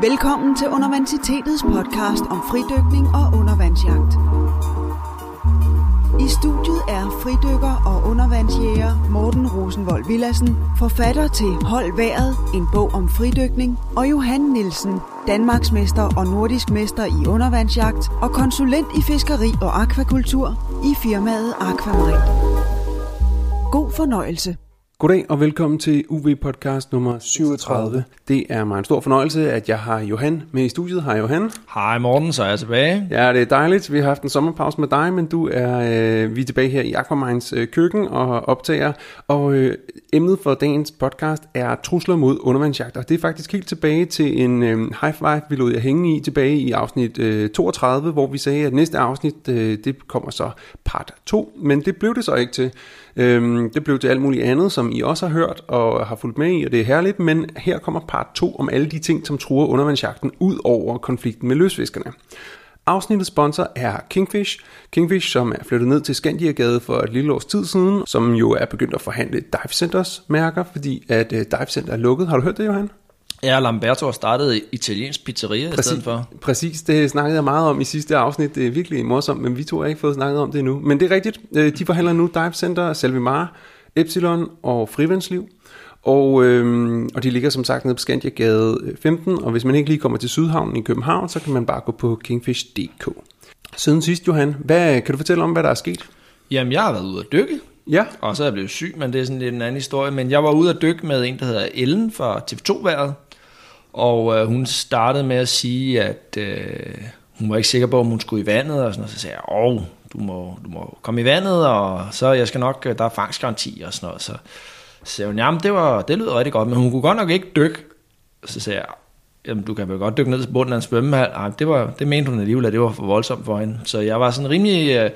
Velkommen til Undervandsitetets podcast om fridykning og undervandsjagt. I studiet er fridykker og undervandsjæger Morten Rosenvold Villassen, forfatter til Hold Været, en bog om fridykning, og Johan Nielsen, Danmarksmester og nordisk mester i undervandsjagt og konsulent i fiskeri og akvakultur i firmaet Aquamarine. God fornøjelse. Goddag og velkommen til UV-podcast nummer 37. Det er mig en stor fornøjelse, at jeg har Johan med i studiet. Hej Johan. Hej Morten, så er jeg tilbage. Ja, det er dejligt. Vi har haft en sommerpause med dig, men du er, øh, vi er tilbage her i Aquamines øh, køkken og optager. Og øh, emnet for dagens podcast er trusler mod undervandsjagt. Og det er faktisk helt tilbage til en øh, high five, vi lod jer hænge i tilbage i afsnit øh, 32, hvor vi sagde, at næste afsnit, øh, det kommer så part 2. Men det blev det så ikke til. Øhm, det blev til alt muligt andet, som I også har hørt og har fulgt med i, og det er herligt, men her kommer part 2 om alle de ting, som truer undervandsjagten ud over konflikten med løsfiskerne. Afsnittets sponsor er Kingfish. Kingfish, som er flyttet ned til Skandiagade for et lille års tid siden, som jo er begyndt at forhandle Dive Centers mærker, fordi at øh, Dive Center er lukket. Har du hørt det, Johan? Ja, Lamberto har startet italiensk pizzeria præcis, i stedet for. Præcis, det snakkede jeg meget om i sidste afsnit. Det er virkelig morsomt, men vi to har ikke fået snakket om det endnu. Men det er rigtigt. De forhandler nu Dive Center, Salvimar, Epsilon og Frivandsliv. Og, øhm, og de ligger som sagt nede på Skandiagade 15, og hvis man ikke lige kommer til Sydhavnen i København, så kan man bare gå på kingfish.dk. Siden sidst, Johan, hvad, kan du fortælle om, hvad der er sket? Jamen, jeg har været ude at dykke, Ja, og så er jeg blevet syg, men det er sådan lidt en anden historie. Men jeg var ude at dykke med en, der hedder Ellen fra TV2-været, og øh, hun startede med at sige, at øh, hun var ikke sikker på, om hun skulle i vandet, og sådan noget. Så sagde jeg, åh, du må, du må komme i vandet, og så jeg skal nok, øh, der er fangstgaranti og sådan noget. Så, så sagde hun, jamen det, var, det lyder rigtig godt, men hun kunne godt nok ikke dykke. Så sagde jeg, jamen du kan vel godt dykke ned til bunden af en svømmehal. Ej, det, var, det mente hun alligevel, at det var for voldsomt for hende. Så jeg var sådan rimelig øh,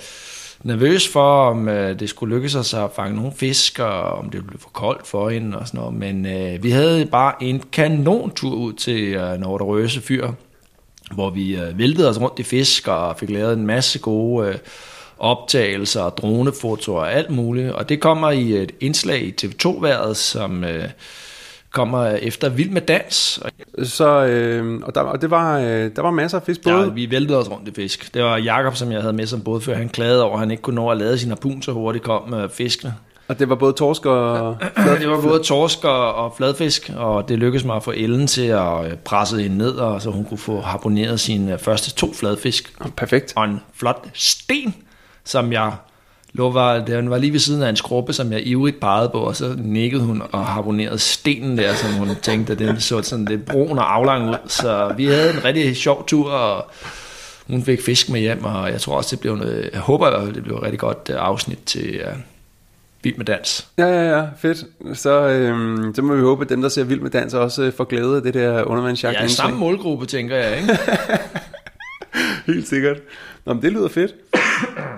nervøs for, om øh, det skulle lykkes os at fange nogle fisk, og om det blev for koldt for hende og sådan noget. Men øh, vi havde bare en kanon tur ud til øh, Nordrøse Fyr, hvor vi øh, væltede os rundt i fisk og fik lavet en masse gode øh, optagelser og dronefotoer og alt muligt. Og det kommer i et indslag i TV2-været, som øh, kommer efter Vild med Dans. så, øh, og, der, og det var, øh, der var masser af fisk både. Ja, vi væltede os rundt i fisk. Det var Jakob, som jeg havde med som bådfører. Han klagede over, at han ikke kunne nå at lade sin harpun så hurtigt kom med fiskene. Og det var både torsk og... Det var både torsk og, og fladfisk, og det lykkedes mig at få Ellen til at øh, presse hende ned, og så hun kunne få harponeret sine første to fladfisk. Perfekt. Og en flot sten, som jeg lå var, den var lige ved siden af en skrubbe, som jeg ivrigt pegede på, og så nikkede hun og harponerede stenen der, som hun tænkte, at den så sådan lidt brun og aflang ud. Så vi havde en rigtig sjov tur, og hun fik fisk med hjem, og jeg tror også, det blev noget, jeg håber i hvert fald, det blev et rigtig godt øh, afsnit til uh, Vild med Dans. Ja, ja, ja, fedt. Så, øhm, så må vi håbe, at dem, der ser vild med dans, også øh, får glæde af det der undervandsjagt. Ja, samme målgruppe, tænker jeg, ikke? Helt sikkert. Nå, men det lyder fedt.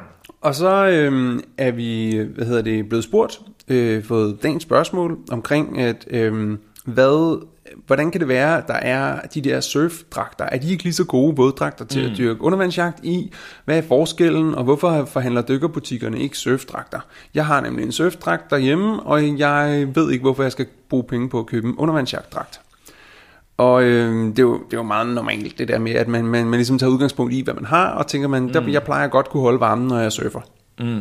Og så øhm, er vi, hvad hedder det, blevet spurgt, øh, fået dagens spørgsmål omkring, at øhm, hvad, hvordan kan det være, at der er de der surfdragter, er de ikke lige så gode våddragter til mm. at dyrke undervandsjagt i? Hvad er forskellen, og hvorfor forhandler dykkerbutikkerne ikke surfdragter? Jeg har nemlig en surfdragt derhjemme, og jeg ved ikke, hvorfor jeg skal bruge penge på at købe en undervandsjagtdragt. Og øh, det, er jo, det er jo meget normalt det der med, at man, man, man ligesom tager udgangspunkt i, hvad man har, og tænker man, mm. der, jeg plejer godt kunne holde varmen, når jeg surfer. Mm.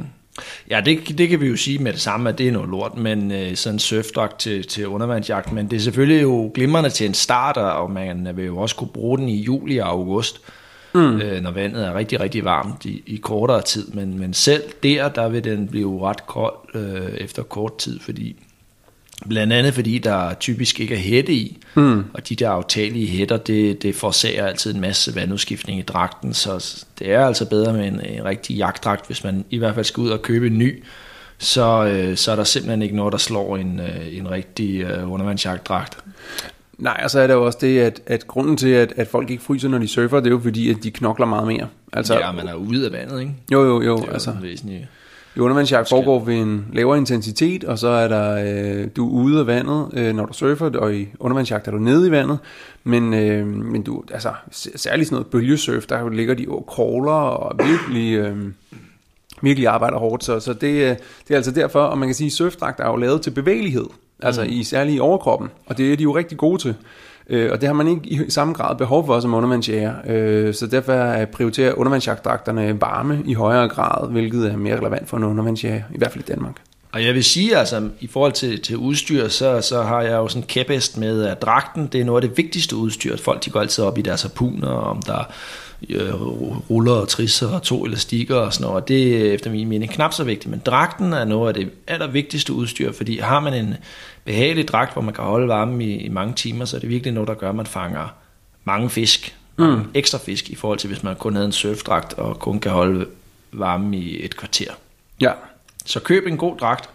Ja, det, det kan vi jo sige med det samme, at det er noget lort, men øh, sådan en surfdragt til, til undervandsjagt, men det er selvfølgelig jo glimrende til en starter, og man vil jo også kunne bruge den i juli og august, mm. øh, når vandet er rigtig, rigtig varmt i, i kortere tid, men, men selv der, der vil den blive ret kold øh, efter kort tid, fordi Blandt andet fordi der typisk ikke er hætte i, mm. og de der aftagelige hætter, det, det forsager altid en masse vandudskiftning i dragten, så det er altså bedre med en, en rigtig jagtdragt, hvis man i hvert fald skal ud og købe en ny, så, øh, så er der simpelthen ikke noget, der slår en, øh, en rigtig øh, undervandsjagtdragt. Nej, og så er der jo også det, at, at grunden til, at, at folk ikke fryser, når de surfer, det er jo fordi, at de knokler meget mere. Altså, ja, man er ude af vandet, ikke? Jo, jo, jo. Det er altså, væsentligt. I undervandsjagt foregår ved en lavere intensitet, og så er der øh, du er ude af vandet, øh, når du surfer, og i undervandsjagt er du nede i vandet. Men, øh, men du, altså, særligt sådan noget bølgesurf, der ligger de crawler og virkelig, øh, virkelig arbejder hårdt. Så, så det, øh, det er altså derfor, og man kan sige, at surfdragter er jo lavet til bevægelighed, altså mm. i særligt i overkroppen, og det er de jo rigtig gode til. Øh, og det har man ikke i samme grad behov for som undervandsjæger. Øh, så derfor prioriterer undervandsjagtdragterne varme i højere grad, hvilket er mere relevant for en undervandsjæger, i hvert fald i Danmark. Og jeg vil sige, altså i forhold til, til udstyr, så, så har jeg jo sådan kæphest med, at dragten, det er noget af det vigtigste udstyr. Folk de går altid op i deres harpuner, om der ruller og trisser og to elastikker og sådan noget. Det er efter min mening knap så vigtigt, men dragten er noget af det allervigtigste udstyr, fordi har man en behagelig dragt, hvor man kan holde varme i, i mange timer, så er det virkelig noget, der gør, at man fanger mange fisk, mange mm. ekstra fisk, i forhold til hvis man kun havde en surfdragt og kun kan holde varme i et kvarter. Ja. Så køb en god dragt,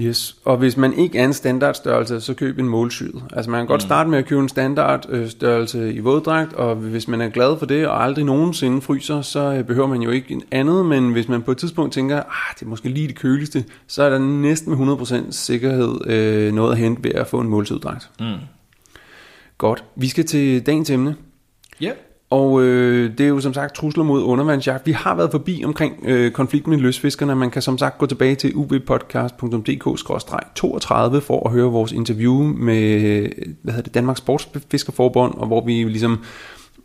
Yes, og hvis man ikke er en standardstørrelse, så køb en målsyet. Altså man kan godt mm. starte med at købe en standardstørrelse i våddragt, og hvis man er glad for det, og aldrig nogensinde fryser, så øh, behøver man jo ikke en andet, men hvis man på et tidspunkt tænker, ah, det er måske lige det køligste, så er der næsten med 100% sikkerhed øh, noget at hente ved at få en målsyet Mm. Godt, vi skal til dagens emne. Ja. Yeah. Og øh, det er jo som sagt trusler mod undervandsjagt. Vi har været forbi omkring øh, konflikten med løsfiskerne. Man kan som sagt gå tilbage til uvpodcast.dk-32 for at høre vores interview med hvad hedder det, Danmarks Sportsfiskerforbund, og hvor vi ligesom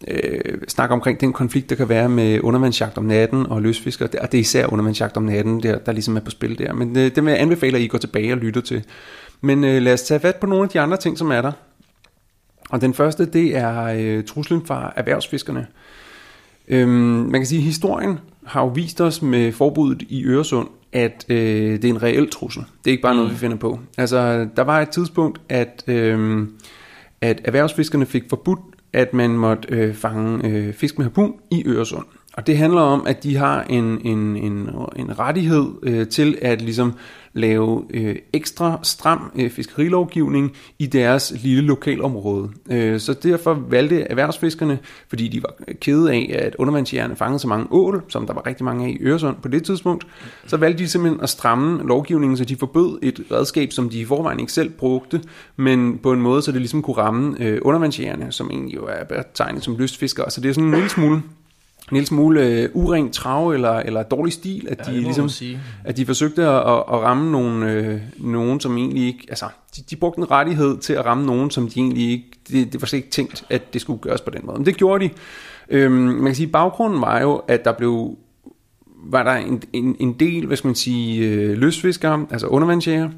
øh, snakker omkring den konflikt, der kan være med undervandsjagt om natten og løsfisker. Og det er især undervandsjagt om natten, der, der ligesom er på spil der. Men øh, det vil jeg anbefale, at I går tilbage og lytter til. Men øh, lad os tage fat på nogle af de andre ting, som er der. Og den første, det er øh, truslen fra erhvervsfiskerne. Øhm, man kan sige, at historien har jo vist os med forbuddet i Øresund, at øh, det er en reel trussel. Det er ikke bare mm. noget, vi finder på. Altså, der var et tidspunkt, at, øh, at erhvervsfiskerne fik forbudt, at man måtte øh, fange øh, fisk med harpun i Øresund. Og det handler om, at de har en, en, en, en rettighed øh, til at ligesom lave øh, ekstra stram øh, fiskerilovgivning i deres lille lokalområde. Øh, så derfor valgte erhvervsfiskerne, fordi de var kede af, at undervandsjægerne fangede så mange ål, som der var rigtig mange af i Øresund på det tidspunkt, så valgte de simpelthen at stramme lovgivningen, så de forbød et redskab, som de i forvejen ikke selv brugte, men på en måde, så det ligesom kunne ramme øh, undervandsjægerne, som egentlig jo er betegnet som lystfiskere. Så det er sådan en lille smule en lille smule øh, urent trav eller, eller dårlig stil, at de, ja, ligesom, at de forsøgte at, at, at ramme nogen, øh, nogen, som egentlig ikke, altså, de, de brugte en rettighed til at ramme nogen, som de egentlig ikke, det, det var slet ikke tænkt, at det skulle gøres på den måde. Men det gjorde de. Øhm, man kan sige, baggrunden var jo, at der blev, var der en, en, en del, hvad skal man sige, øh, løsfiskere, altså undervandsjæger,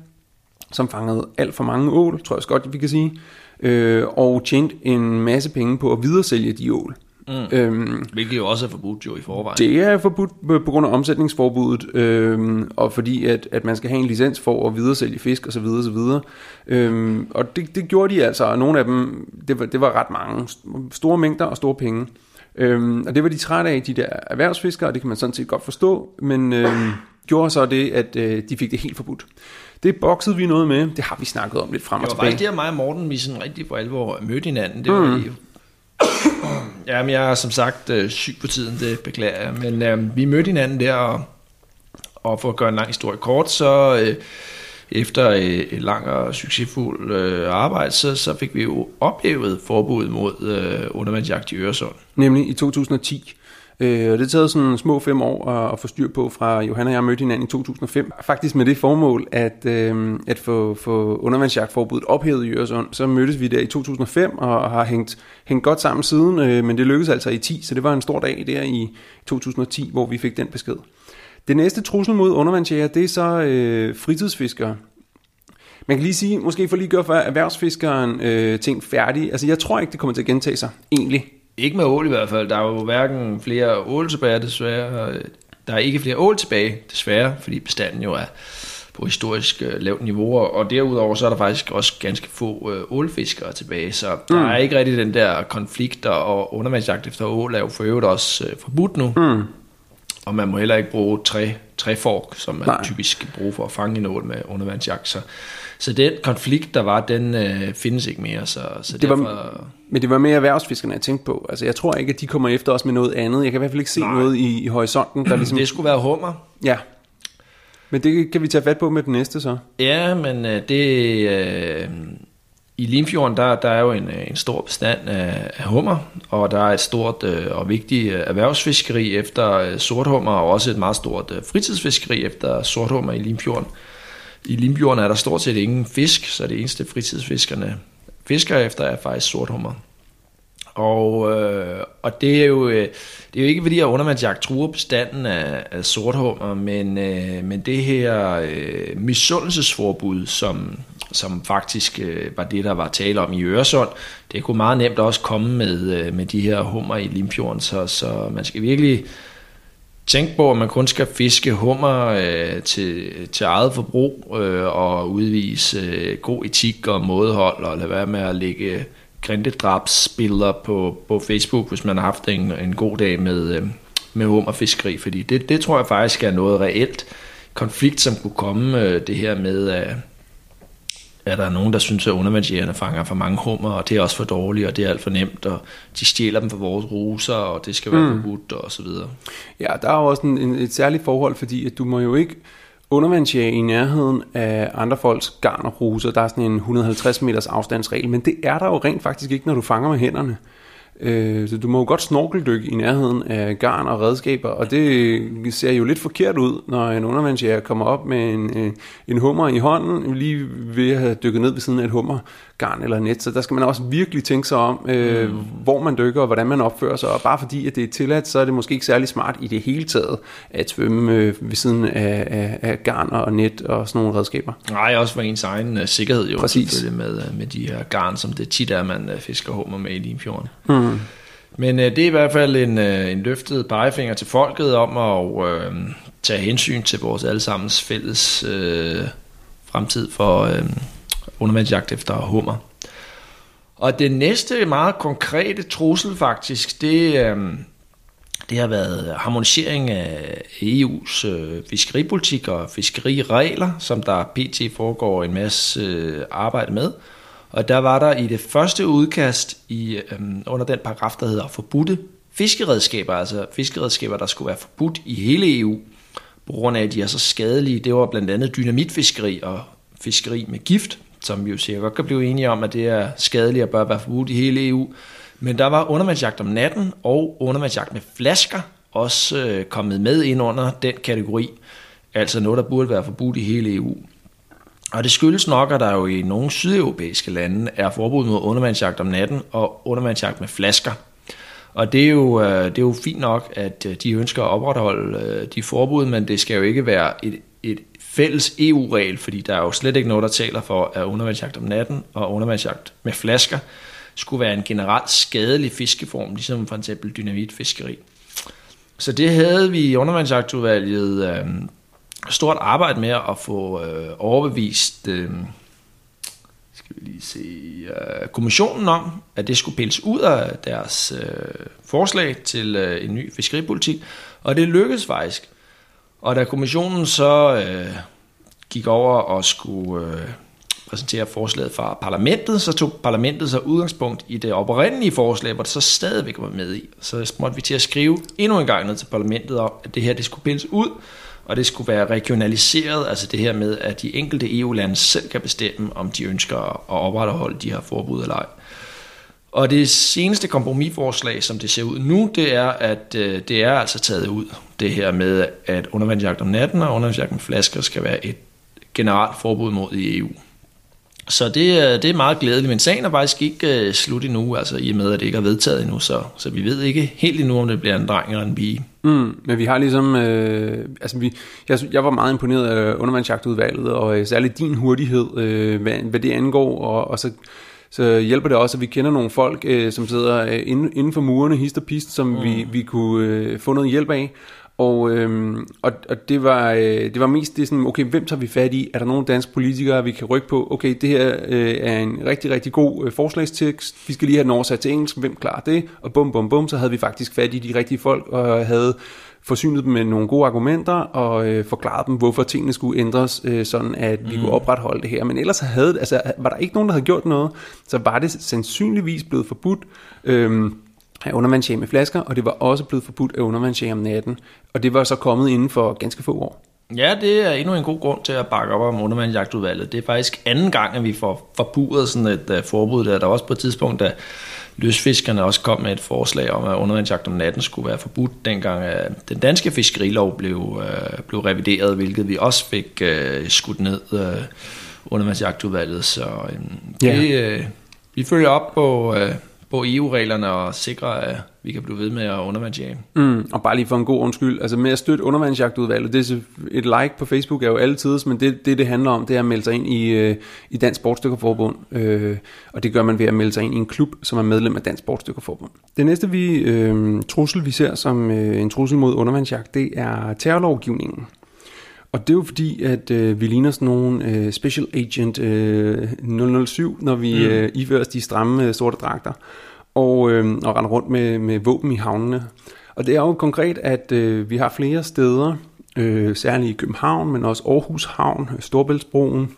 som fangede alt for mange ål, tror jeg godt, vi kan sige, øh, og tjente en masse penge på at videresælge de ål. Mm. Øhm, Hvilket jo også er forbudt jo i forvejen. Det er forbudt på grund af omsætningsforbuddet, øhm, og fordi at, at man skal have en licens for at videresælge fisk osv. osv. Øhm, og det, det gjorde de altså, og nogle af dem, det var, det var ret mange, store mængder og store penge. Øhm, og det var de trætte af, de der erhvervsfiskere, og det kan man sådan set godt forstå, men øhm, gjorde så det, at øh, de fik det helt forbudt. Det boksede vi noget med, det har vi snakket om lidt frem og tilbage. Det var faktisk der mig og Morten, vi sådan rigtig for alvor mødte hinanden. Det var mm. Jamen, jeg er som sagt øh, syg på tiden, det beklager jeg. Men øh, vi mødte hinanden der, og, og for at gøre en lang historie kort, så øh, efter øh, et langt og succesfuldt øh, arbejde, så, så fik vi jo ophævet forbud mod øh, undervandsjagt i Øresund. Nemlig i 2010. Øh, og det taget sådan små fem år at, at få styr på fra Johanna og jeg mødte hinanden i 2005. Faktisk med det formål at, øh, at få, få undervandsjagtforbuddet ophævet i Øresund. Så mødtes vi der i 2005 og har hængt, hængt godt sammen siden, øh, men det lykkedes altså i 10, så det var en stor dag der i 2010, hvor vi fik den besked. Det næste trussel mod undervandsjæger, det er så øh, fritidsfiskere. Man kan lige sige, måske for lige at gøre for erhvervsfiskeren øh, ting færdig. Altså jeg tror ikke, det kommer til at gentage sig, egentlig. Ikke med ål i hvert fald. Der er jo hverken flere ål tilbage, desværre. Der er ikke flere ål tilbage, desværre, fordi bestanden jo er på historisk øh, lavt niveau, og derudover så er der faktisk også ganske få øh, ålfiskere tilbage, så mm. der er ikke rigtig den der konflikt, og undervandsjagt efter ål er jo for øvrigt også øh, forbudt nu, mm. Og man må heller ikke bruge træ, træfork, som man Nej. typisk bruger for at fange en ål med undervandsjagt, så så den konflikt, der var, den øh, findes ikke mere. Så, så det derfor... var, men det var mere erhvervsfiskerne, jeg tænkte på. Altså, jeg tror ikke, at de kommer efter os med noget andet. Jeg kan i hvert fald ikke se Nej. noget i, i horisonten. Der ligesom... Det skulle være hummer. Ja. Men det kan vi tage fat på med den næste så. Ja, men øh, det... Øh, i Limfjorden, der, der er jo en, øh, en stor bestand af, af hummer, og der er et stort øh, og vigtigt øh, erhvervsfiskeri efter øh, sorthummer, og også et meget stort øh, fritidsfiskeri efter sorthummer i Limfjorden. I Limfjorden er der stort set ingen fisk, så det eneste fritidsfiskerne fisker efter, er faktisk sorthummer. Og, øh, og det, er jo, øh, det er jo ikke fordi, at undervandsjagt truer bestanden af, af sorthummer, men, øh, men det her øh, misundelsesforbud, som, som faktisk øh, var det, der var tale om i Øresund, det kunne meget nemt også komme med, øh, med de her hummer i Limfjorden, så, så man skal virkelig tænke på, at man kun skal fiske hummer øh, til, til eget forbrug øh, og udvise øh, god etik og mådehold og lade være med at lægge grindedrabsbilleder på, på Facebook, hvis man har haft en, en god dag med, øh, med hummerfiskeri, fordi det, det tror jeg faktisk er noget reelt konflikt, som kunne komme øh, det her med, at, at der er nogen, der synes, at undervandsjægerne fanger for mange hummer, og det er også for dårligt, og det er alt for nemt, og de stjæler dem fra vores ruser, og det skal være mm. forbudt, og så videre. Ja, der er jo også en, en, et særligt forhold, fordi at du må jo ikke undervandsjage i nærheden af andre folks garn og ruser. Der er sådan en 150 meters afstandsregel, men det er der jo rent faktisk ikke, når du fanger med hænderne. Øh, så du må jo godt snorkeldykke i nærheden af garn og redskaber, og det ser jo lidt forkert ud, når en undervandsjæger kommer op med en, øh, en hummer i hånden, lige ved at have dykket ned ved siden af et hummergarn eller net. Så der skal man også virkelig tænke sig om, øh, mm. hvor man dykker og hvordan man opfører sig. Og bare fordi at det er tilladt, så er det måske ikke særlig smart i det hele taget at svømme øh, ved siden af, af, af garn og net og sådan nogle redskaber. Nej, også for ens egen uh, sikkerhed jo, Præcis. med, med de her garn, som det tit er, man uh, fisker hummer med i Limfjorden. Mm. Mm. Men øh, det er i hvert fald en, øh, en løftet pegefinger til folket om at øh, tage hensyn til vores allesammens fælles øh, fremtid for øh, undervandsjagt efter hummer. Og det næste meget konkrete trussel faktisk, det, øh, det har været harmonisering af EU's øh, fiskeripolitik og fiskeriregler, som der pt. foregår en masse øh, arbejde med. Og der var der i det første udkast i, øhm, under den paragraf, der hedder forbudte fiskeredskaber, altså fiskeredskaber, der skulle være forbudt i hele EU, på grund af, at de er så skadelige. Det var blandt andet dynamitfiskeri og fiskeri med gift, som vi jo sikkert godt kan blive enige om, at det er skadeligt og bør være forbudt i hele EU. Men der var undervandsjagt om natten og undervandsjagt med flasker også øh, kommet med ind under den kategori. Altså noget, der burde være forbudt i hele EU. Og det skyldes nok, at der jo i nogle sydeuropæiske lande er forbud mod undervandsjagt om natten og undervandsjagt med flasker. Og det er, jo, øh, det er jo fint nok, at øh, de ønsker at opretholde øh, de forbud, men det skal jo ikke være et, et fælles EU-regel, fordi der er jo slet ikke noget, der taler for, at undervandsjagt om natten og undervandsjagt med flasker skulle være en generelt skadelig fiskeform, ligesom for eksempel dynamitfiskeri. Så det havde vi i undervandsjagtudvalget øh, stort arbejde med at få øh, overbevist øh, skal vi lige se, øh, kommissionen om, at det skulle pilles ud af deres øh, forslag til øh, en ny fiskeripolitik, og det lykkedes faktisk. Og da kommissionen så øh, gik over og skulle øh, præsentere forslaget fra parlamentet, så tog parlamentet så udgangspunkt i det oprindelige forslag, hvor det så stadigvæk var med i. Så måtte vi til at skrive endnu en gang ned til parlamentet om, at det her det skulle pilles ud, og det skulle være regionaliseret, altså det her med, at de enkelte EU-lande selv kan bestemme, om de ønsker at opretholde de her forbud eller ej. Og det seneste kompromisforslag, som det ser ud nu, det er, at øh, det er altså taget ud, det her med, at undervandsjagt om natten og undervandsjagt med flasker skal være et generelt forbud mod i EU. Så det, øh, det er meget glædeligt, men sagen er faktisk ikke uh, slut endnu, altså i og med, at det ikke er vedtaget endnu, så, så vi ved ikke helt endnu, om det bliver en dreng eller en pige. Mm, men vi har ligesom, øh, altså vi, jeg, jeg var meget imponeret af undervandsjagtudvalget, og øh, særligt din hurtighed, øh, hvad, hvad det angår, og, og så så hjælper det også, at vi kender nogle folk, øh, som sidder øh, inden, inden for murene, hist og pist, som mm. vi, vi kunne øh, få noget hjælp af. Og, øhm, og, og det, var, øh, det var mest det sådan, okay, hvem tager vi fat i? Er der nogle danske politikere, vi kan rykke på? Okay, det her øh, er en rigtig, rigtig god øh, forslagstekst. Vi skal lige have den oversat til engelsk. Hvem klarer det? Og bum, bum, bum, så havde vi faktisk fat i de rigtige folk, og havde forsynet dem med nogle gode argumenter, og øh, forklaret dem, hvorfor tingene skulle ændres, øh, sådan at vi mm. kunne opretholde det her. Men ellers havde, altså, var der ikke nogen, der havde gjort noget, så var det sandsynligvis blevet forbudt. Øh, af undervandsjage med flasker, og det var også blevet forbudt af undervandsjage om natten. Og det var så kommet inden for ganske få år. Ja, det er endnu en god grund til at bakke op om undervandsjagtudvalget. Det er faktisk anden gang, at vi får forbudt sådan et uh, forbud. Der er der også på et tidspunkt, da løsfiskerne også kom med et forslag om, at undervandsjagt om natten skulle være forbudt, dengang uh, den danske fiskerilov blev, uh, blev revideret, hvilket vi også fik uh, skudt ned uh, undervandsjagtudvalget. Så uh, det, uh, vi følger op på, øh, på EU-reglerne og sikrer, at vi kan blive ved med at undervandsjage. Mm, og bare lige for en god undskyld, altså med at støtte undervandsjagtudvalget, det er et like på Facebook er jo altid, men det, det det handler om, det er at melde sig ind i, øh, i Dansk Sportsdykkerforbund, øh, og det gør man ved at melde sig ind i en klub, som er medlem af Dansk Sportsdykkerforbund. Det næste vi, øh, trussel, vi ser som øh, en trussel mod undervandsjagt, det er terrorlovgivningen. Og det er jo fordi, at øh, vi ligner sådan nogle øh, Special Agent øh, 007, når vi mm. øh, ifører os de stramme øh, sorte dragter og, øh, og render rundt med, med våben i havnene. Og det er jo konkret, at øh, vi har flere steder, øh, særligt i København, men også Aarhus Havn, Storbæltsbroen,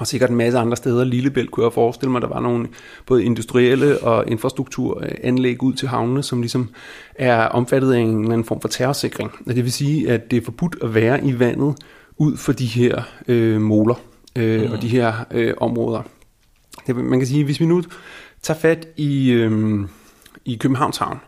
og sikkert en masse andre steder. Lillebælt kunne jeg forestille mig, der var nogle både industrielle og infrastrukturanlæg ud til havnene, som ligesom er omfattet af en eller anden form for terrorsikring. Og det vil sige, at det er forbudt at være i vandet ud for de her øh, moler øh, mm. og de her øh, områder. Det, man kan sige, hvis vi nu tager fat i, øh, i Københavns Havn,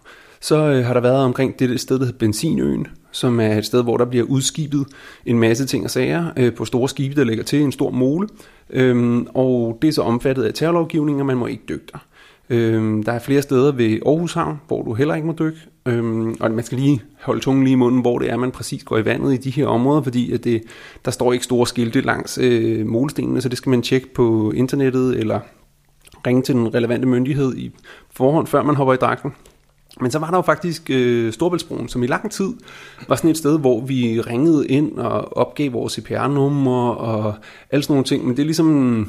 så øh, har der været omkring det sted, der hedder Benzinøen, som er et sted, hvor der bliver udskibet en masse ting og sager øh, på store skibe, der ligger til en stor mole. Øhm, og det er så omfattet af terrorlovgivningen, og man må ikke dykke der. Øhm, der er flere steder ved Aarhus Havn, hvor du heller ikke må dykke. Øhm, og man skal lige holde tungen lige i munden, hvor det er, man præcis går i vandet i de her områder, fordi at det, der står ikke store skilte langs øh, molestenene, så det skal man tjekke på internettet, eller ringe til den relevante myndighed i forhånd, før man hopper i dragten. Men så var der jo faktisk øh, Storbæltsbroen, som i lang tid var sådan et sted, hvor vi ringede ind og opgav vores CPR-numre og alle sådan nogle ting. Men det er ligesom,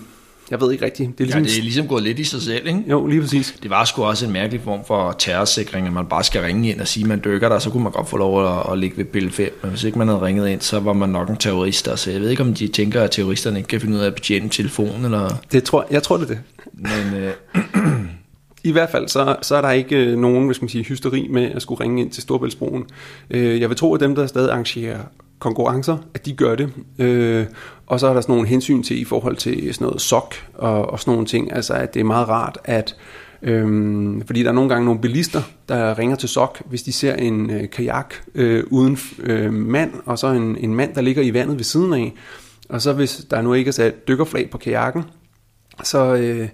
jeg ved ikke rigtigt. Det er Ja, ligesom, det er ligesom gået lidt i sig selv, ikke? Jo, lige præcis. Det var sgu også en mærkelig form for terrorsikring, at man bare skal ringe ind og sige, at man dykker der, så kunne man godt få lov at, at ligge ved pille 5. Men hvis ikke man havde ringet ind, så var man nok en terrorist. Altså, jeg ved ikke, om de tænker, at terroristerne ikke kan finde ud af at betjene telefonen, eller... Det tror, jeg tror det er det. Men øh, i hvert fald, så, så er der ikke øh, nogen hvis man siger, hysteri med at skulle ringe ind til Storbæltsbroen. Øh, jeg vil tro, at dem, der stadig arrangerer konkurrencer, at de gør det. Øh, og så er der sådan nogle hensyn til i forhold til sådan noget sok og, og sådan nogle ting. Altså, at det er meget rart, at Øhm, fordi der er nogle gange nogle bilister, der ringer til SOK, hvis de ser en øh, kajak øh, uden øh, mand, og så en, en mand, der ligger i vandet ved siden af. Og så hvis der nu ikke er sat dykkerflag på kajakken, så, øh,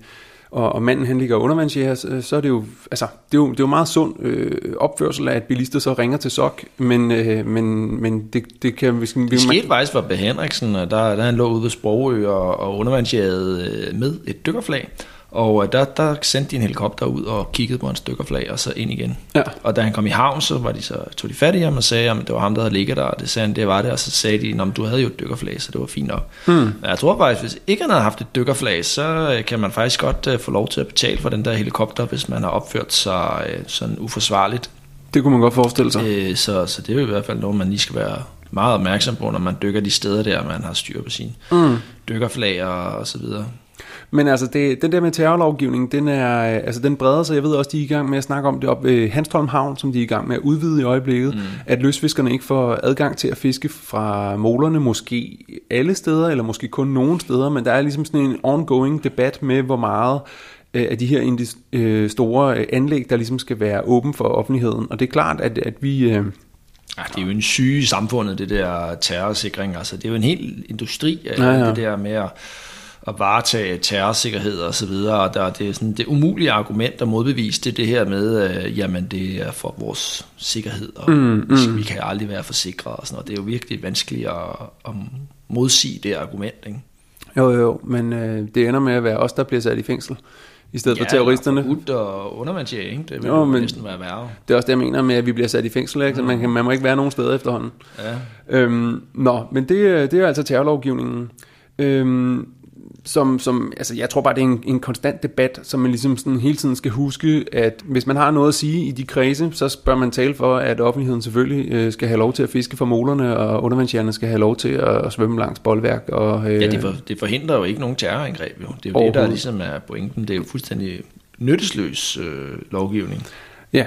og, og manden han ligger undervandsjæger, så, så er det jo, altså, det er jo, det er jo meget sund øh, opførsel af, at bilister så ringer til SOK, men, øh, men, men det, det kan vi... vi det skete faktisk for. Henriksen, og der, der han lå ude ved Sprogø og, og undervandsjagede med et dykkerflag. Og øh, der, der sendte de en helikopter ud og kiggede på hans dykkerflag, og så ind igen. Ja. Og da han kom i havn, så var de så, tog de fat i ham og sagde, at det var ham, der havde ligget der, og det sagde han, det var det, og så sagde de, at du havde jo et dykkerflag, så det var fint nok. Men jeg tror faktisk, hvis ikke han havde haft et dykkerflag, så øh, kan man faktisk godt uh, få lov til at betale for den der helikopter, hvis man har opført sig uh, sådan uforsvarligt. Det kunne man godt forestille sig. Øh, så, så det er jo i hvert fald noget, man lige skal være meget opmærksom på, når man dykker de steder der, man har styr på sine mm. dykkerflag og, og så videre. Men altså, det, den der med terrorlovgivning, den, er, altså, den breder sig. Jeg ved også, de er i gang med at snakke om det op ved Hanstholm Havn, som de er i gang med at udvide i øjeblikket. Mm. At løsfiskerne ikke får adgang til at fiske fra målerne, måske alle steder, eller måske kun nogle steder. Men der er ligesom sådan en ongoing debat med, hvor meget øh, af de her øh, store anlæg, der ligesom skal være åben for offentligheden. Og det er klart, at, at vi... Øh, Ja, det er jo en syge i samfundet, det der terrorsikring. Altså, det er jo en hel industri af ja, ja. det der med at at varetage terrorsikkerhed og så videre, og der, det er sådan det umulige argument at modbevise det, det her med, øh, jamen det er for vores sikkerhed, og mm, mm. vi kan aldrig være forsikret og sådan noget. Det er jo virkelig vanskeligt at, at modsige det argument, ikke? Jo, jo, men øh, det ender med at være os, der bliver sat i fængsel i stedet ja, for terroristerne. Ja, og undervandsjæg, ikke? Det vil jo, men næsten være værre. Det er også det, jeg mener med, at vi bliver sat i fængsel, ikke? Så man, kan, man må ikke være nogen steder efterhånden. Ja. Øhm, nå, men det, det er altså terrorlovgivningen. Øhm, som, som, altså jeg tror bare, det er en, en konstant debat, som man ligesom sådan hele tiden skal huske, at hvis man har noget at sige i de kredse, så bør man tale for, at offentligheden selvfølgelig øh, skal have lov til at fiske for målerne, og undervandsjernerne skal have lov til at, at svømme langs boldværk. Og, øh, ja, det, for, det forhindrer jo ikke nogen terrorangreb, jo. Det er jo det, der ligesom er pointen. Det er jo fuldstændig nyttesløs øh, lovgivning. Ja,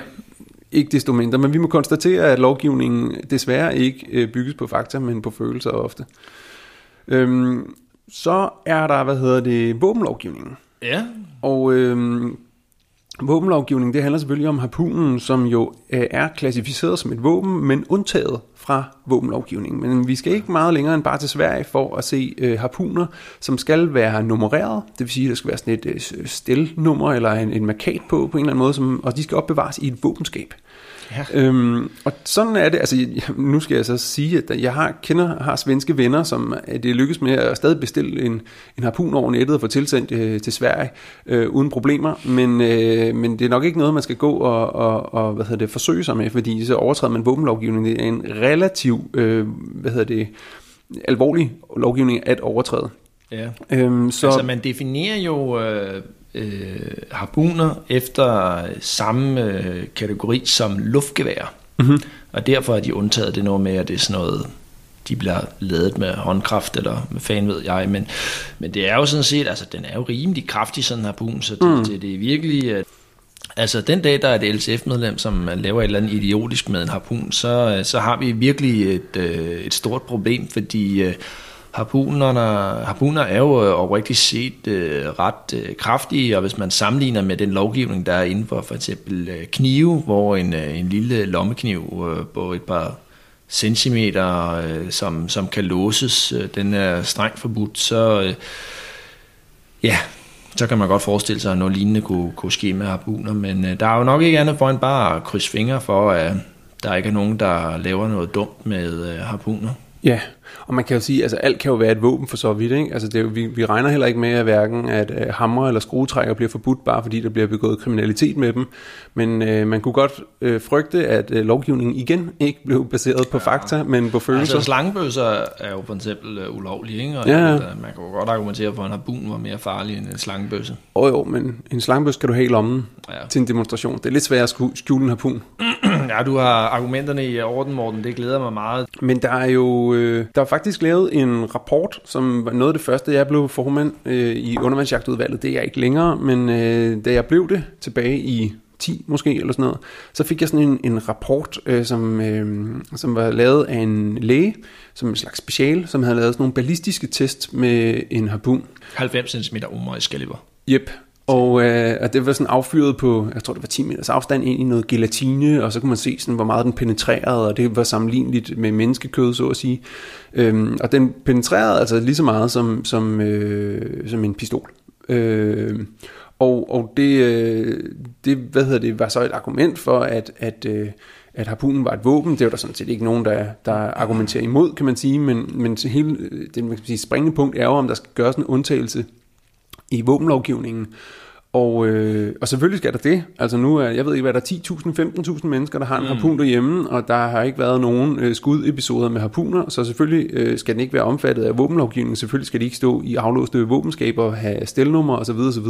ikke desto mindre, men vi må konstatere, at lovgivningen desværre ikke øh, bygges på fakta, men på følelser ofte. Øhm, så er der, hvad hedder det, våbenlovgivningen. Ja. Og øhm, våbenlovgivningen, det handler selvfølgelig om harpunen, som jo øh, er klassificeret som et våben, men undtaget fra våbenlovgivningen. Men vi skal ikke meget længere end bare til Sverige for at se øh, harpuner, som skal være nummereret. Det vil sige, at der skal være sådan et øh, stelnummer eller en, en markat på, på en eller anden måde, som, og de skal opbevares i et våbenskab. Ja. Øhm, og sådan er det, altså nu skal jeg så sige, at jeg har, kender, har svenske venner, som det er lykkes med at stadig bestille en, en harpun over nettet og få tilsendt øh, til Sverige øh, uden problemer, men, øh, men det er nok ikke noget, man skal gå og, og, og hvad hedder det, forsøge sig med, fordi så overtræder man våbenlovgivningen. Det er en relativ, øh, hvad hedder det, alvorlig lovgivning at overtræde. Ja. Øhm, så... Altså man definerer jo... Øh øh, harpuner efter samme øh, kategori som luftgevær. Mm-hmm. Og derfor er de undtaget det noget med, at det er sådan noget, de bliver lavet med håndkraft, eller med fan ved jeg. Men, men det er jo sådan set, altså den er jo rimelig kraftig, sådan en harpun, så det, mm. det, det er virkelig... Øh, Altså den dag, der er et LCF-medlem, som laver et eller andet idiotisk med en harpun, så, så har vi virkelig et, øh, et stort problem, fordi øh, Harpunerne, harpuner er jo øh, oprigtigt set øh, ret øh, kraftige, og hvis man sammenligner med den lovgivning, der er inden for for eksempel øh, knive, hvor en, øh, en lille lommekniv øh, på et par centimeter, øh, som, som kan låses, øh, den er strengt forbudt, så øh, ja, så kan man godt forestille sig, at noget lignende kunne, kunne ske med harpuner, men øh, der er jo nok ikke andet for end bare at krydse fingre for, at der ikke er nogen, der laver noget dumt med øh, harpuner. Ja, og man kan jo sige, at altså, alt kan jo være et våben for så vidt. Ikke? Altså, det jo, vi, vi regner heller ikke med, at hverken at uh, hammer eller skruetrækker bliver forbudt, bare fordi der bliver begået kriminalitet med dem. Men uh, man kunne godt uh, frygte, at uh, lovgivningen igen ikke blev baseret på ja. fakta, men på følelser. Altså slangebøsser er jo for eksempel uh, ulovlige, ikke? og ja. at, uh, man kan jo godt argumentere for, at en harbun var mere farlig end en slangebøsse. Åh oh, jo, men en slangebøsse kan du have i lommen ja. til en demonstration. Det er lidt svært at skjule en harpun. Ja, du har argumenterne i orden, Morten. Det glæder mig meget. Men der er jo øh, der er faktisk lavet en rapport, som var noget af det første, jeg blev formand øh, i undervandsjagtudvalget. Det er jeg ikke længere, men øh, da jeg blev det tilbage i 10 måske, eller sådan noget, så fik jeg sådan en, en rapport, øh, som, øh, som var lavet af en læge, som en slags special, som havde lavet sådan nogle ballistiske test med en harpun. 90 cm umerisk kaliber. Yep, og, øh, og det var sådan affyret på, jeg tror det var 10 meters afstand ind i noget gelatine, og så kunne man se sådan, hvor meget den penetrerede, og det var sammenligneligt med menneskekød, så at sige. Øhm, og den penetrerede altså lige så meget som, som, øh, som en pistol. Øh, og, og det, øh, det, hvad hedder det, var så et argument for, at, at, øh, at harpunen var et våben. Det var der sådan set ikke nogen, der, der argumenterer imod, kan man sige, men, men hele øh, det man kan sige, springende punkt er jo, om der skal gøres en undtagelse i våbenlovgivningen, og, øh, og selvfølgelig skal der det. Altså nu er, jeg ved ikke hvad, der er 10.000, 15.000 mennesker, der har en mm. harpun derhjemme, og der har ikke været nogen øh, skudepisoder med harpuner, så selvfølgelig øh, skal den ikke være omfattet af våbenlovgivningen. Selvfølgelig skal de ikke stå i aflåste våbenskaber, have stelnummer osv. osv.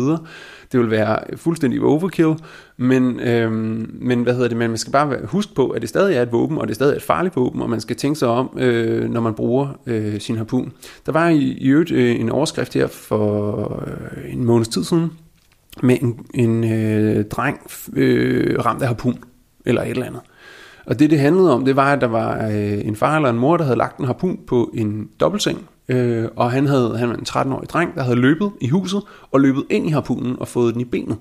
Det vil være fuldstændig overkill, men, øh, men hvad hedder det, men man skal bare huske på, at det stadig er et våben, og det er stadig et farligt våben, og man skal tænke sig om, øh, når man bruger øh, sin harpun. Der var i, i øvrigt øh, en overskrift her for øh, en måneds tid siden, med en, en øh, dreng øh, ramt af harpun, eller et eller andet. Og det, det handlede om, det var, at der var øh, en far eller en mor, der havde lagt en harpun på en dobbeltseng, øh, og han, havde, han var en 13-årig dreng, der havde løbet i huset, og løbet ind i harpunen og fået den i benet.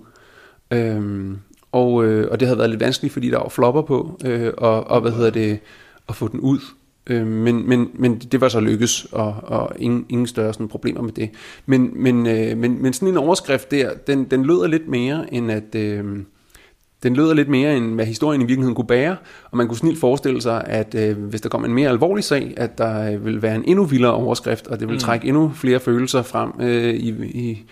Øh, og, øh, og det havde været lidt vanskeligt, fordi der var flopper på, øh, og, og hvad hedder det, at få den ud. Øh, men, men, men det var så lykkes, og, og ingen, ingen større sådan problemer med det. Men, men, øh, men, men sådan en overskrift der, den, den lyder lidt mere end at... Øh, den lyder lidt mere end hvad historien i virkeligheden kunne bære, og man kunne snilt forestille sig, at øh, hvis der kom en mere alvorlig sag, at der øh, vil være en endnu vildere overskrift, og det vil mm. trække endnu flere følelser frem øh, i, i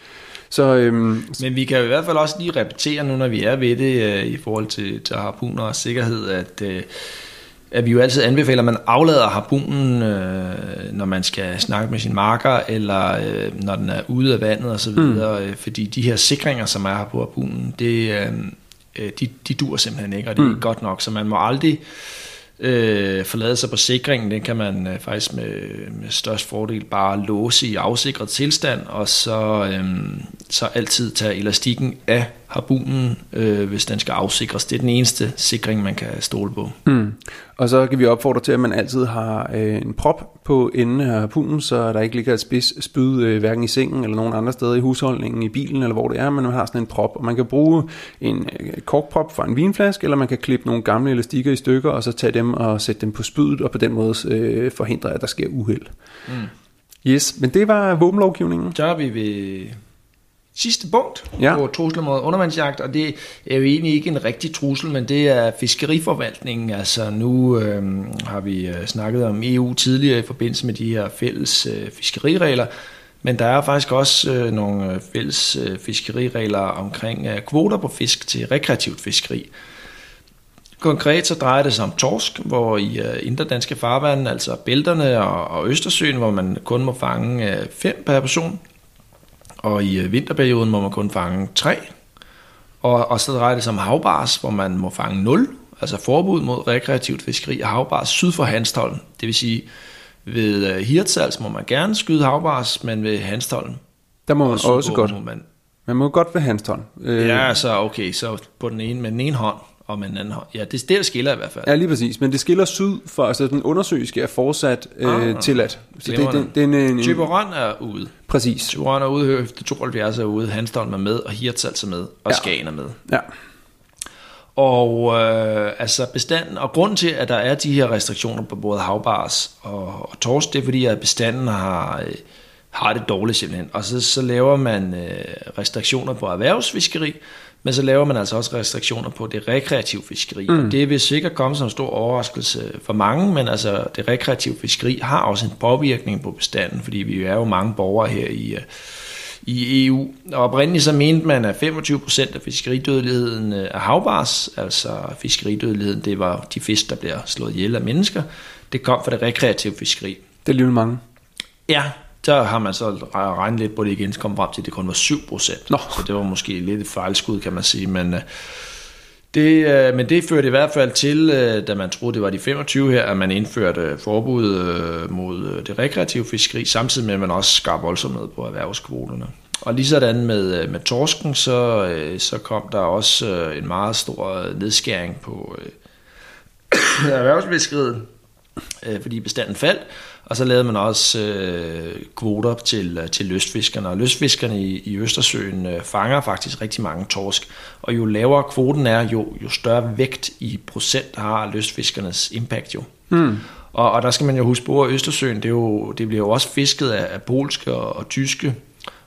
så, øhm, Men vi kan jo i hvert fald også lige repetere nu, når vi er ved det, øh, i forhold til, til harpuner og sikkerhed, at øh, at vi jo altid anbefaler, at man aflader harpunen, øh, når man skal snakke med sin marker, eller øh, når den er ude af vandet osv., mm. Øh, fordi de her sikringer, som er her på harpunen, det, øh, øh, de, de dur simpelthen ikke, og det er mm. ikke godt nok, så man må aldrig øh, forlade sig på sikringen, den kan man øh, faktisk med, med størst fordel bare låse i afsikret tilstand, og så, øh, så altid tage elastikken af harpunen, øh, hvis den skal afsikres. Det er den eneste sikring, man kan stole på. Mm. Og så kan vi opfordre til, at man altid har øh, en prop på enden af harpunen, så der ikke ligger et spids spyd øh, hverken i sengen eller nogen andre steder i husholdningen, i bilen eller hvor det er, men man har sådan en prop. Og man kan bruge en øh, korkprop fra en vinflaske, eller man kan klippe nogle gamle elastikker i stykker, og så tage dem og sætte dem på spydet, og på den måde øh, forhindre, at der sker uheld. Mm. Yes, men det var våbenlovgivningen. Så er vi ved sidste punkt Ja. på trusler mod undervandsjagt, og det er jo egentlig ikke en rigtig trussel, men det er fiskeriforvaltningen. Altså nu øh, har vi øh, snakket om EU tidligere i forbindelse med de her fælles øh, fiskeriregler, men der er faktisk også øh, nogle øh, fælles øh, fiskeriregler omkring øh, kvoter på fisk til rekreativt fiskeri. Konkret så drejer det sig om torsk, hvor i uh, indre danske farvande, altså bælterne og, og Østersøen, hvor man kun må fange uh, fem per person, og i uh, vinterperioden må man kun fange tre. Og, og så drejer det sig om havbars, hvor man må fange 0, altså forbud mod rekreativt fiskeri af havbars syd for Hanstholm. Det vil sige, ved uh, Hirtshals må man gerne skyde havbars, men ved Hanstholm Der må man også godt. må man Man må godt ved Hanstholm. Øh, Ja, så okay, så på den ene med den ene hånd og med den anden hånd. Ja, det er det, der skiller i hvert fald. Ja, lige præcis. Men det skiller syd for, altså den undersøiske er fortsat øh, Ah, tilladt. Så det, det, det er en, en, Tyberon er ude. præcis. Tyberon er ude, Høfde 72 er ude, Hanstholm er med, og Hirtshals er med, og Ja. Skagen er med. Ja. Og øh, altså bestanden, og grunden til, at der er de her restriktioner på både havbars og, og torsk, det er fordi, at bestanden har, øh, har det dårligt simpelthen. Og så, så laver man øh, restriktioner på erhvervsfiskeri, men så laver man altså også restriktioner på det rekreative fiskeri. Mm. Og det vil sikkert komme som en stor overraskelse for mange, men altså det rekreative fiskeri har også en påvirkning på bestanden, fordi vi er jo mange borgere her i, øh, i EU. Og oprindeligt så mente man, at 25% af fiskeridødeligheden øh, er havbars, altså fiskeridødeligheden, det var de fisk, der bliver slået ihjel af mennesker. Det kom fra det rekreative fiskeri. Det er alligevel mange. Ja, der har man så regnet lidt på det igen, så kom frem til, at det kun var 7%. Nå. Så det var måske lidt et fejlskud, kan man sige, men... øh, Det, øh, men det førte i hvert fald til, øh, da man troede, det var de 25 her, at man indførte forbud mod det rekreative fiskeri, samtidig med, at man også skar voldsomt ned på erhvervskvoterne. Og lige sådan med, med torsken, så, så kom der også en meget stor nedskæring på øh, erhvervsfiskeriet, øh, fordi bestanden faldt, og så lavede man også øh, kvoter til, øh, til lystfiskerne, og lystfiskerne i, i Østersøen øh, fanger faktisk rigtig mange torsk, og jo lavere kvoten er, jo, jo større vægt i procent har lystfiskernes impact jo. Mm. Og, og der skal man jo huske på, at Østersøen, det, er jo, det bliver jo også fisket af, af polske og, og tyske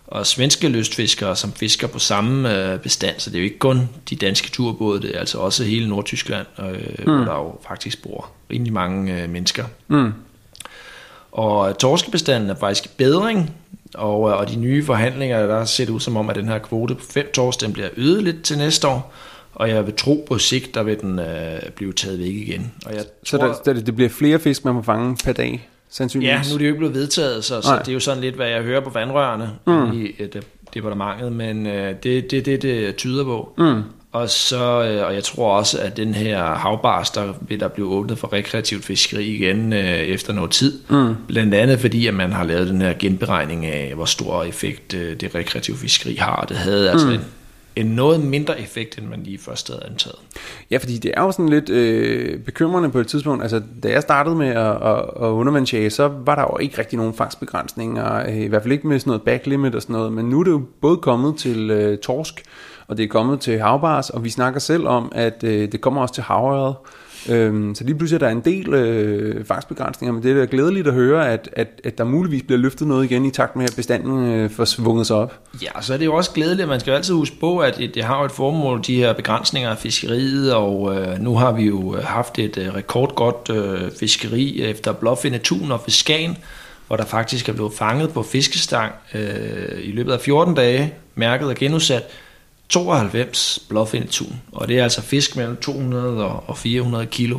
og svenske lystfiskere, som fisker på samme øh, bestand, så det er jo ikke kun de danske turbåde, det er altså også hele Nordtyskland, øh, mm. hvor der jo faktisk bor rimelig mange øh, mennesker. Mm. Og torskebestanden er faktisk i bedring, og, øh, og de nye forhandlinger, der ser det ud som om, at den her kvote på fem torsk, den bliver øget lidt til næste år, og jeg vil tro på sigt, der vil den øh, blive taget væk igen. Og jeg Så tror, der, der, det bliver flere fisk, man må fange per dag, sandsynligvis. Ja, nu er det jo ikke blevet vedtaget, så, så det er jo sådan lidt, hvad jeg hører på vandrørene mm. i et, øh, departementet, men øh, det det, det, det tyder på. Mm. Og så, øh, og jeg tror også, at den her havbars, der vil der blive åbnet for rekreativt fiskeri igen øh, efter noget tid. Mm. Blandt andet fordi, at man har lavet den her genberegning af, hvor stor effekt øh, det rekreative fiskeri har. Det havde altså en, en noget mindre effekt, end man lige først havde antaget. Ja, fordi det er jo sådan lidt øh, bekymrende på et tidspunkt. Altså, da jeg startede med at, at, at undervandsjage, så var der jo ikke rigtig nogen fangstbegrænsninger. øh, I hvert fald ikke med sådan noget backlimit og sådan noget. Men nu er det jo både kommet til øh, torsk, og det er kommet til havbars, og vi snakker selv om, at øh, det kommer også til havøret. Øhm, så lige pludselig er der en del øh, fangstbegrænsninger, men det er da glædeligt at høre, at, at, at der muligvis bliver løftet noget igen i takt med, at bestanden øh, får svunget sig op. Ja, så er det jo også glædeligt. Man skal jo altid huske på, at det, har jo et formål, de her begrænsninger af fiskeriet, og øh, nu har vi jo øh, haft et øh, rekordgodt øh, fiskeri efter blåfinde tun og fiskan, hvor der faktisk er blevet fanget på fiskestang øh, i løbet af 14 dage, mærket og genudsat, 92 blåfinde tun. Og det er altså fisk mellem 200 og 400 kilo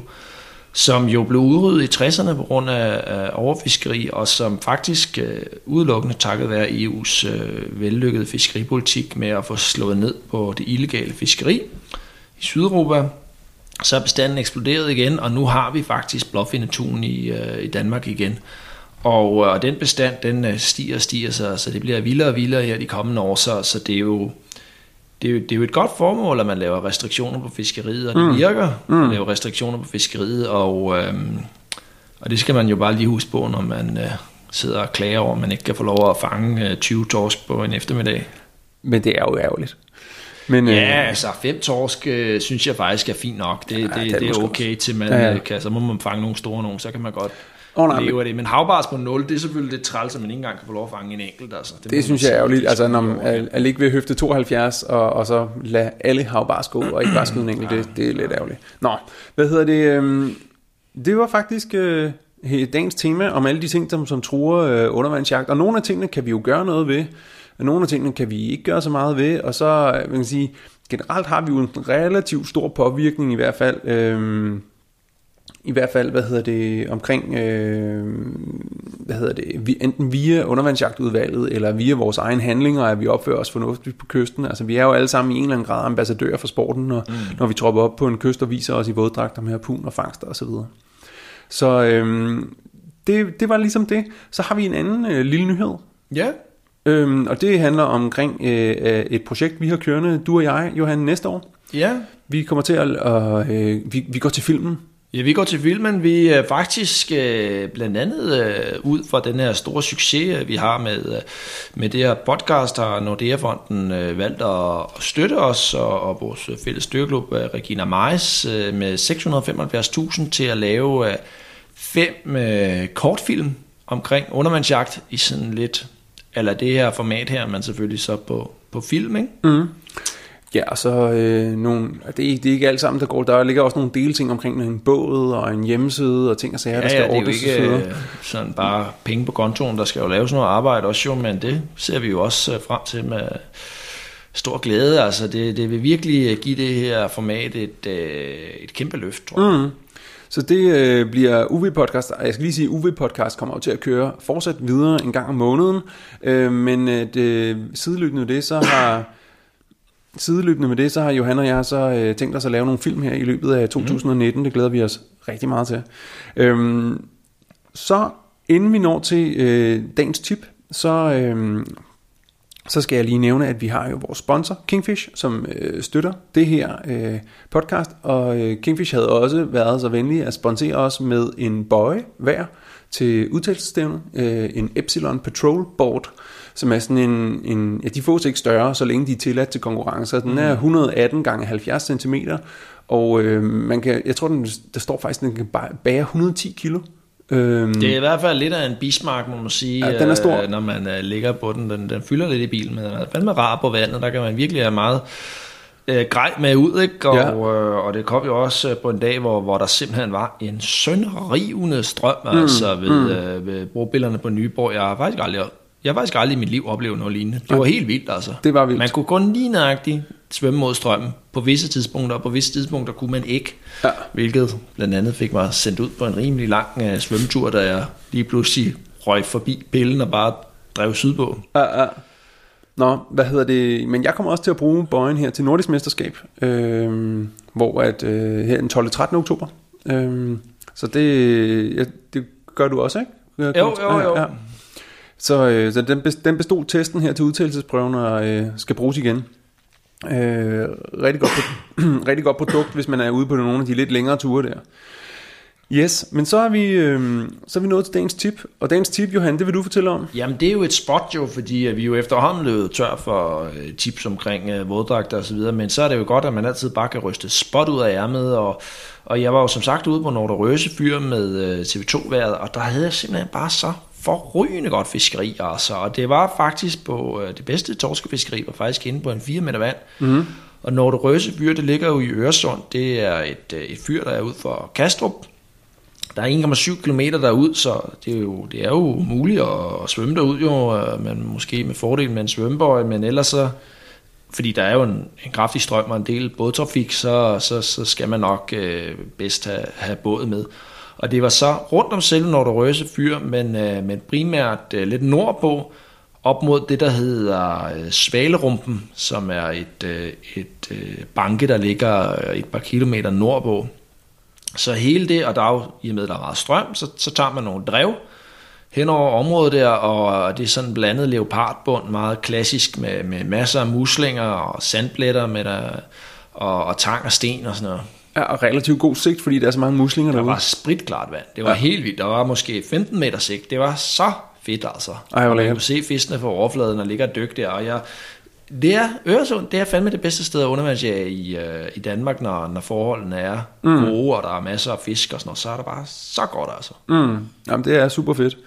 som jo blev udryddet i 60'erne på grund af, overfiskeri, og som faktisk øh, udelukkende takket være EU's øh, vellykkede fiskeripolitik med at få slået ned på det illegale fiskeri i Sydeuropa, så er bestanden eksploderet igen, og nu har vi faktisk blåfindetun i, øh, i Danmark igen. Og, øh, og den bestand, den øh, stiger og stiger, så, så det bliver vildere og vildere her de kommende år, så, så det er jo det, er jo, det er jo et godt formål, at man laver restriktioner på fiskeriet, og det mm. virker mm. at lave restriktioner på fiskeriet, og, øhm, og det skal man jo bare lige huske på, når man øh, sidder og klager over, at man ikke kan få lov at fange øh, 20 torsk på en eftermiddag. Men det er jo ærgerligt. Men, ja, øh, altså fem torsk øh, synes jeg faktisk er fint nok. Det, ja, det, det, det er okay til, man ja, ja. kan, så må man fange nogle store nogen, så kan man godt oh, nej, leve af det. Men havbars på 0, det er selvfølgelig lidt træls, at man ikke engang kan få lov at fange en enkelt. Altså. Det, det synes jeg er ærgerligt, altså når man er, er ligge ved høfte 72, og, og så lade alle havbars gå, og ikke bare skyde en enkelt, det, det er lidt ærgerligt. Nå, hvad hedder det? Øhm, det var faktisk... Øh, dagens tema om alle de ting, som, som truer øh, undervandsjagt. Og nogle af tingene kan vi jo gøre noget ved, og nogle af tingene kan vi ikke gøre så meget ved. Og så, øh, man kan sige, generelt har vi jo en relativt stor påvirkning i hvert fald. Øh, i hvert fald, hvad hedder det, omkring, øh, hvad hedder det, vi, enten via undervandsjagtudvalget, eller via vores egen handlinger, at vi opfører os fornuftigt på kysten. Altså, vi er jo alle sammen i en eller anden grad ambassadører for sporten, når, mm. når vi tropper op på en kyst og viser os i våddragter med harpun og fangster osv. Så, så øh, det, det var ligesom det. Så har vi en anden øh, lille nyhed. Ja. Øhm, og det handler omkring øh, et projekt, vi har kørende, du og jeg, Johan, næste år. Ja. Vi kommer til at, øh, vi, vi går til filmen Ja, vi går til filmen. Vi er faktisk øh, blandt andet øh, ud fra den her store succes, øh, vi har med, øh, med det her podcast, har Nordea-fonden øh, valgt at støtte os, og, og vores fælles styrklub Regina Majs med 675.000 til at lave fem kortfilm omkring undervandsjagt i sådan lidt, eller det her format her, men selvfølgelig så på, på film, ikke? Mm. Ja, og så øh, nogle, det, er ikke, det er ikke alt sammen, der går. Der ligger også nogle delting omkring en båd og en hjemmeside og ting og sager, ja, der skal ja, det er jo ikke øh, sådan bare penge på kontoen, der skal jo laves noget arbejde også jo, men det ser vi jo også øh, frem til med stor glæde. Altså det, det vil virkelig give det her format et, øh, et kæmpe løft, tror jeg. Mm. Så det øh, bliver UV-podcast, jeg skal lige sige, UV-podcast kommer jo til at køre fortsat videre en gang om måneden, øh, men øh, det, sideløbende det, så har sideløbende med det, så har Johan og jeg så øh, tænkt os at lave nogle film her i løbet af 2019. Mm. Det glæder vi os rigtig meget til. Øhm, så inden vi når til øh, dagens tip, så, øh, så skal jeg lige nævne, at vi har jo vores sponsor, Kingfish, som øh, støtter det her øh, podcast. Og øh, Kingfish havde også været så venlig at sponsere os med en bøje hver til udtalelsestævnet. Øh, en Epsilon Patrol Board som er sådan en, en ja, de fås ikke større, så længe de er tilladt til konkurrencer. Den er 118 gange 70 cm, og øh, man kan, jeg tror, den, der står faktisk, at den kan bære 110 kilo. Øhm, det er i hvert fald lidt af en bismark, må man sige, ja, den er stor. Øh, når man uh, ligger på den. den. Den fylder lidt i bilen, men den er fandme rar på vandet. Der kan man virkelig have meget øh, grej med ud, ikke? Og, ja. øh, og det kom jo også øh, på en dag, hvor, hvor der simpelthen var en sønderrivende strøm, mm, altså ved, mm. øh, ved brobillerne på Nyborg. Jeg har faktisk aldrig jeg har faktisk aldrig i mit liv oplevet noget lignende. Det var helt vildt, altså. Det var vildt. Man kunne kun lige nøjagtigt svømme mod strømmen på visse tidspunkter, og på visse tidspunkter kunne man ikke. Ja. Hvilket blandt andet fik mig sendt ud på en rimelig lang uh, svømmetur, da jeg lige pludselig røg forbi pillen og bare drev sydpå. Ja, ja. Nå, hvad hedder det? Men jeg kommer også til at bruge bøjen her til Nordisk Mesterskab, øh, hvor at, øh, her den 12. 13. oktober. Øh, så det, ja, det gør du også, ikke? Jo, jo, jo. Ja, ja. Så, øh, så den, den bestod testen her til udtalelsesprøven og øh, skal bruges igen. Øh, rigtig, godt, rigtig godt produkt, hvis man er ude på nogle af de lidt længere ture der. Yes, men så er vi, øh, så er vi nået til dagens tip. Og dagens tip, Johan, det vil du fortælle om? Jamen, det er jo et spot jo, fordi vi jo efterhånden løbet tør for øh, tips omkring øh, våddragter og så videre, men så er det jo godt, at man altid bare kan ryste spot ud af ærmet, og, og jeg var jo som sagt ude på Nordre Røse Fyr med øh, TV2-været, og der havde jeg simpelthen bare så forrygende godt fiskeri, altså. Og det var faktisk på øh, det bedste torskefiskeri, var faktisk inde på en 4 meter vand. Mm. Og Nordre Røse fyr, det ligger jo i Øresund. Det er et, øh, et fyr, der er ud for Kastrup. Der er 1,7 km derud, så det er jo, det er jo muligt at, at svømme derud, jo, øh, men måske med fordel med en svømmebøj, men ellers så, fordi der er jo en, en kraftig strøm og en del bådtrafik, så, så, så skal man nok øh, bedst have, have båd med. Og det var så rundt om selve Nordrøse fyr, men, øh, men primært øh, lidt nordpå, op mod det, der hedder øh, Svalerumpen, som er et, øh, et øh, banke, der ligger øh, et par kilometer nordpå. Så hele det, og der er jo, i og med, der er meget strøm, så, så tager man nogle drev hen over området der, og det er sådan blandet leopardbund, meget klassisk med, med masser af muslinger og sandblætter med der, og, og tang og sten og sådan noget. Ja, og relativt god sigt, fordi der er så mange muslinger Der derude. var spritklart vand. Det var ja. helt vildt. Der var måske 15 meter sigt. Det var så fedt altså. Ej, hvor Og man kunne se fiskene fra overfladen og ligge og dykke der. Og jeg, det er Øresund, det er fandme det bedste sted at undervandsjage i, øh, i Danmark, når, når forholdene er mm. gode, og der er masser af fisk og sådan noget, så er det bare så godt altså. Mm. Jamen, det er super fedt.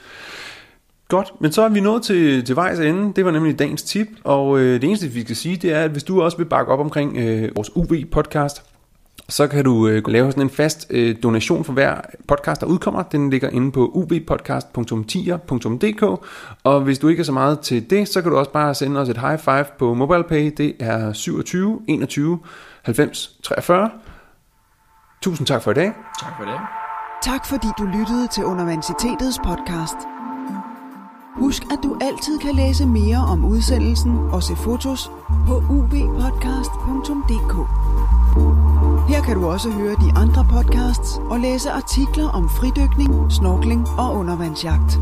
Godt, men så er vi nået til, til vejs ende. Det var nemlig dagens tip, og øh, det eneste, vi skal sige, det er, at hvis du også vil bakke op omkring øh, vores UV-podcast, så kan du øh, lave sådan en fast øh, donation for hver podcast, der udkommer. Den ligger inde på uvpodcast.tier.dk, og hvis du ikke er så meget til det, så kan du også bare sende os et high five på MobilePay. Det er 27 21 90 43. Tusind tak for i dag. Tak for det. Tak fordi du lyttede til Universitetets podcast. Husk, at du altid kan læse mere om udsendelsen og se fotos på uvpodcast.dk. Her kan du også høre de andre podcasts og læse artikler om fridykning, snorkling og undervandsjagt.